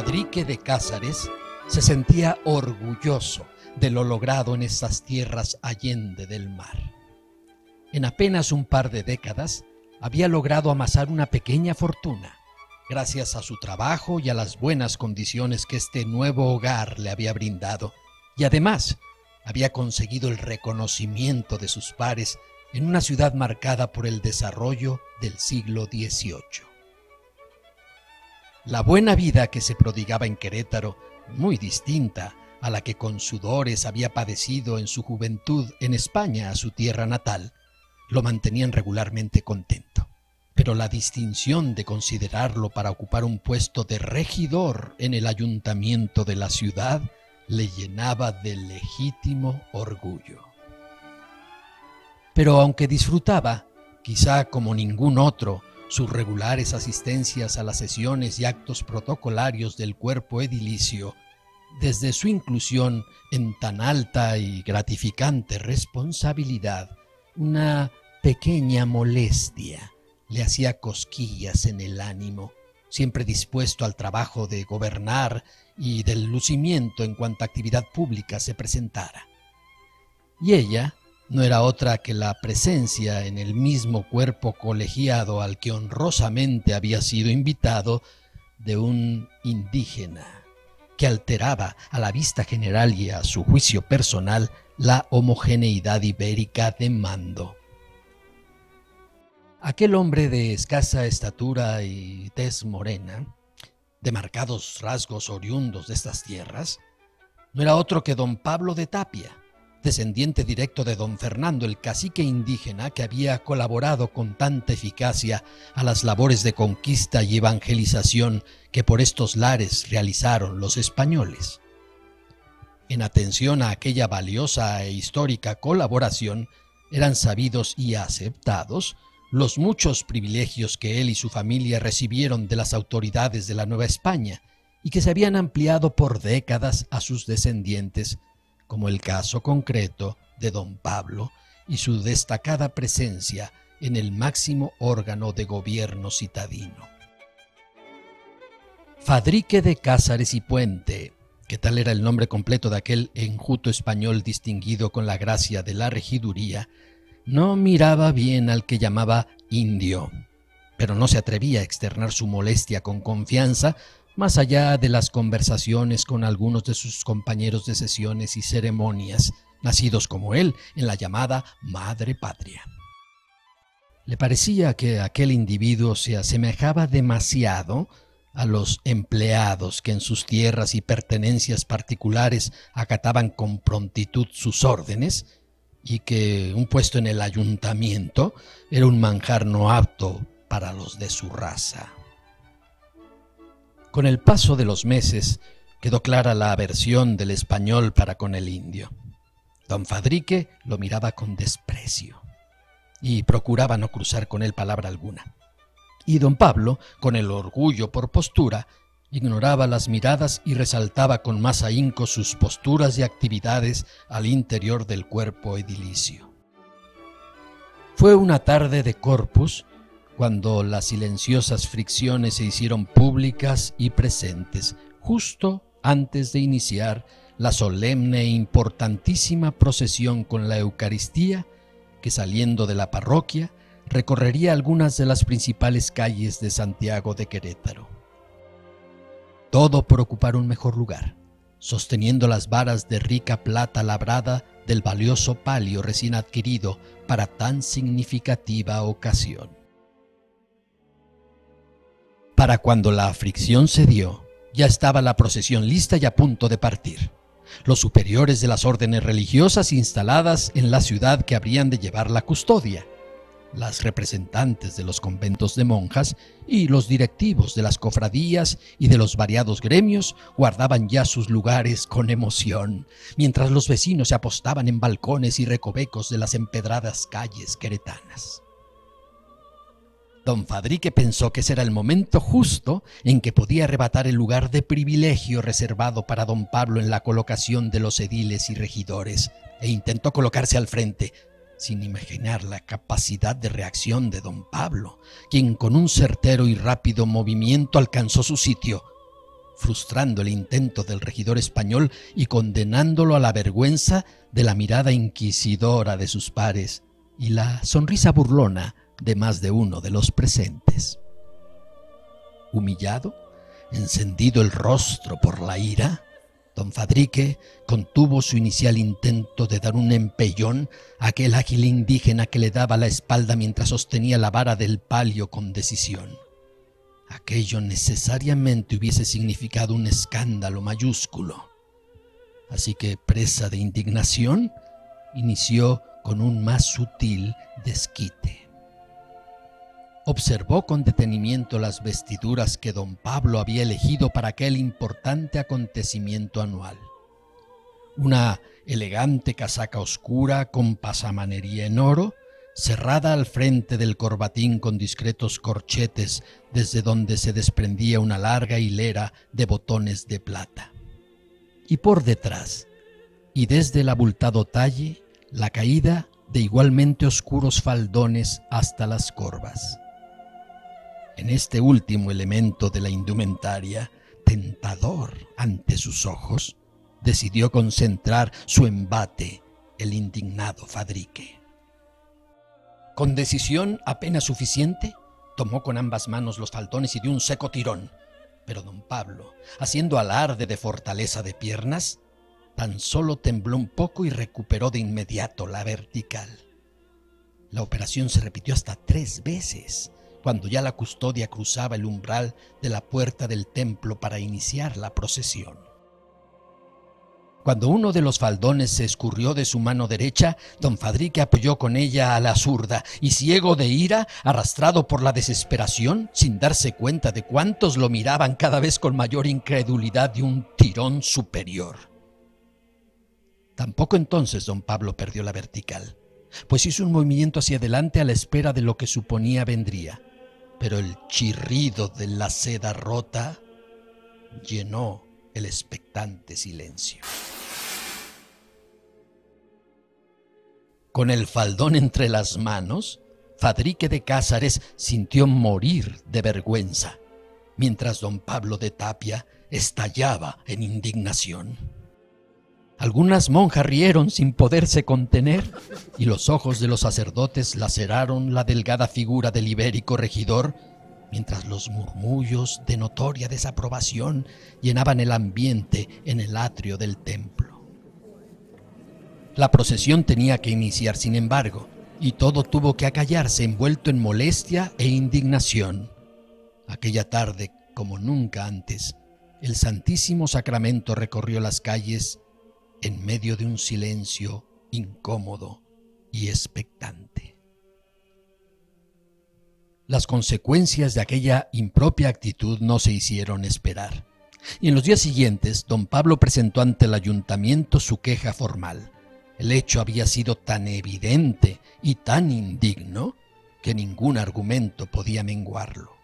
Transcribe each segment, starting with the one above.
Fadrique de Cázares se sentía orgulloso de lo logrado en estas tierras allende del mar. En apenas un par de décadas había logrado amasar una pequeña fortuna, gracias a su trabajo y a las buenas condiciones que este nuevo hogar le había brindado, y además había conseguido el reconocimiento de sus pares en una ciudad marcada por el desarrollo del siglo XVIII. La buena vida que se prodigaba en Querétaro, muy distinta a la que con sudores había padecido en su juventud en España, a su tierra natal, lo mantenían regularmente contento. Pero la distinción de considerarlo para ocupar un puesto de regidor en el ayuntamiento de la ciudad le llenaba de legítimo orgullo. Pero aunque disfrutaba, quizá como ningún otro, sus regulares asistencias a las sesiones y actos protocolarios del cuerpo edilicio, desde su inclusión en tan alta y gratificante responsabilidad, una pequeña molestia le hacía cosquillas en el ánimo, siempre dispuesto al trabajo de gobernar y del lucimiento en cuanta actividad pública se presentara. Y ella, no era otra que la presencia en el mismo cuerpo colegiado al que honrosamente había sido invitado de un indígena que alteraba a la vista general y a su juicio personal la homogeneidad ibérica de mando. Aquel hombre de escasa estatura y tez morena, de marcados rasgos oriundos de estas tierras, no era otro que don Pablo de Tapia, descendiente directo de don Fernando, el cacique indígena que había colaborado con tanta eficacia a las labores de conquista y evangelización que por estos lares realizaron los españoles. En atención a aquella valiosa e histórica colaboración, eran sabidos y aceptados los muchos privilegios que él y su familia recibieron de las autoridades de la Nueva España y que se habían ampliado por décadas a sus descendientes como el caso concreto de don Pablo y su destacada presencia en el máximo órgano de gobierno citadino. Fadrique de Cázares y Puente, que tal era el nombre completo de aquel enjuto español distinguido con la gracia de la regiduría, no miraba bien al que llamaba indio, pero no se atrevía a externar su molestia con confianza más allá de las conversaciones con algunos de sus compañeros de sesiones y ceremonias, nacidos como él en la llamada Madre Patria. Le parecía que aquel individuo se asemejaba demasiado a los empleados que en sus tierras y pertenencias particulares acataban con prontitud sus órdenes, y que un puesto en el ayuntamiento era un manjar no apto para los de su raza. Con el paso de los meses quedó clara la aversión del español para con el indio. Don Fadrique lo miraba con desprecio y procuraba no cruzar con él palabra alguna. Y don Pablo, con el orgullo por postura, ignoraba las miradas y resaltaba con más ahínco sus posturas y actividades al interior del cuerpo edilicio. Fue una tarde de corpus cuando las silenciosas fricciones se hicieron públicas y presentes, justo antes de iniciar la solemne e importantísima procesión con la Eucaristía, que saliendo de la parroquia recorrería algunas de las principales calles de Santiago de Querétaro. Todo por ocupar un mejor lugar, sosteniendo las varas de rica plata labrada del valioso palio recién adquirido para tan significativa ocasión. Para cuando la aflicción se dio, ya estaba la procesión lista y a punto de partir. Los superiores de las órdenes religiosas instaladas en la ciudad que habrían de llevar la custodia, las representantes de los conventos de monjas y los directivos de las cofradías y de los variados gremios guardaban ya sus lugares con emoción, mientras los vecinos se apostaban en balcones y recovecos de las empedradas calles queretanas. Don Fadrique pensó que ese era el momento justo en que podía arrebatar el lugar de privilegio reservado para don Pablo en la colocación de los ediles y regidores, e intentó colocarse al frente, sin imaginar la capacidad de reacción de don Pablo, quien con un certero y rápido movimiento alcanzó su sitio, frustrando el intento del regidor español y condenándolo a la vergüenza de la mirada inquisidora de sus pares y la sonrisa burlona de más de uno de los presentes. Humillado, encendido el rostro por la ira, don Fadrique contuvo su inicial intento de dar un empellón a aquel ágil indígena que le daba la espalda mientras sostenía la vara del palio con decisión. Aquello necesariamente hubiese significado un escándalo mayúsculo. Así que, presa de indignación, inició con un más sutil desquite. Observó con detenimiento las vestiduras que don Pablo había elegido para aquel importante acontecimiento anual. Una elegante casaca oscura con pasamanería en oro, cerrada al frente del corbatín con discretos corchetes desde donde se desprendía una larga hilera de botones de plata. Y por detrás, y desde el abultado talle, la caída de igualmente oscuros faldones hasta las corvas. En este último elemento de la indumentaria, tentador ante sus ojos, decidió concentrar su embate el indignado Fadrique. Con decisión apenas suficiente, tomó con ambas manos los faldones y dio un seco tirón. Pero don Pablo, haciendo alarde de fortaleza de piernas, tan solo tembló un poco y recuperó de inmediato la vertical. La operación se repitió hasta tres veces, cuando ya la custodia cruzaba el umbral de la puerta del templo para iniciar la procesión. Cuando uno de los faldones se escurrió de su mano derecha, don Fadrique apoyó con ella a la zurda y ciego de ira, arrastrado por la desesperación, sin darse cuenta de cuántos lo miraban cada vez con mayor incredulidad de un tirón superior. Tampoco entonces don Pablo perdió la vertical, pues hizo un movimiento hacia adelante a la espera de lo que suponía vendría pero el chirrido de la seda rota llenó el expectante silencio. Con el faldón entre las manos, Fadrique de Cázares sintió morir de vergüenza, mientras don Pablo de Tapia estallaba en indignación. Algunas monjas rieron sin poderse contener y los ojos de los sacerdotes laceraron la delgada figura del ibérico regidor, mientras los murmullos de notoria desaprobación llenaban el ambiente en el atrio del templo. La procesión tenía que iniciar, sin embargo, y todo tuvo que acallarse envuelto en molestia e indignación. Aquella tarde, como nunca antes, el Santísimo Sacramento recorrió las calles en medio de un silencio incómodo y expectante. Las consecuencias de aquella impropia actitud no se hicieron esperar, y en los días siguientes don Pablo presentó ante el ayuntamiento su queja formal. El hecho había sido tan evidente y tan indigno que ningún argumento podía menguarlo.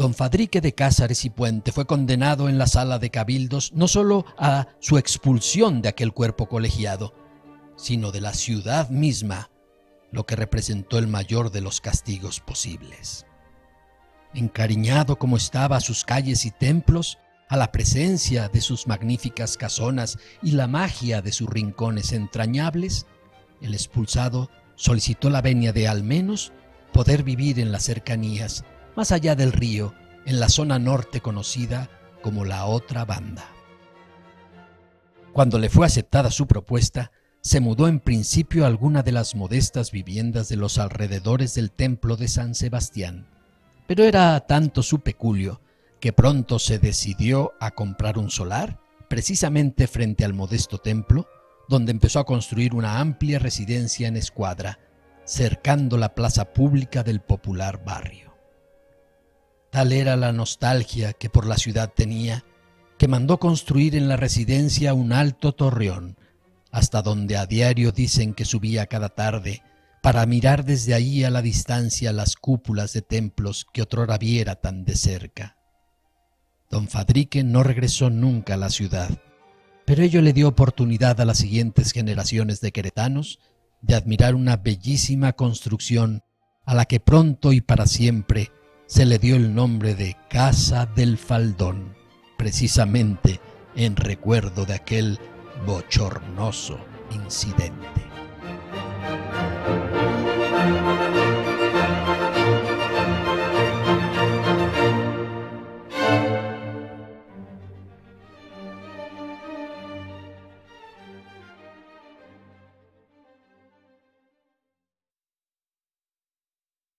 Don Fadrique de Cázares y Puente fue condenado en la sala de cabildos no solo a su expulsión de aquel cuerpo colegiado, sino de la ciudad misma, lo que representó el mayor de los castigos posibles. Encariñado como estaba a sus calles y templos, a la presencia de sus magníficas casonas y la magia de sus rincones entrañables, el expulsado solicitó la venia de al menos poder vivir en las cercanías más allá del río, en la zona norte conocida como la otra banda. Cuando le fue aceptada su propuesta, se mudó en principio a alguna de las modestas viviendas de los alrededores del templo de San Sebastián, pero era tanto su peculio que pronto se decidió a comprar un solar precisamente frente al modesto templo, donde empezó a construir una amplia residencia en escuadra, cercando la plaza pública del popular barrio. Tal era la nostalgia que por la ciudad tenía, que mandó construir en la residencia un alto torreón, hasta donde a diario dicen que subía cada tarde para mirar desde ahí a la distancia las cúpulas de templos que otrora viera tan de cerca. Don Fadrique no regresó nunca a la ciudad, pero ello le dio oportunidad a las siguientes generaciones de queretanos de admirar una bellísima construcción a la que pronto y para siempre se le dio el nombre de Casa del Faldón, precisamente en recuerdo de aquel bochornoso incidente.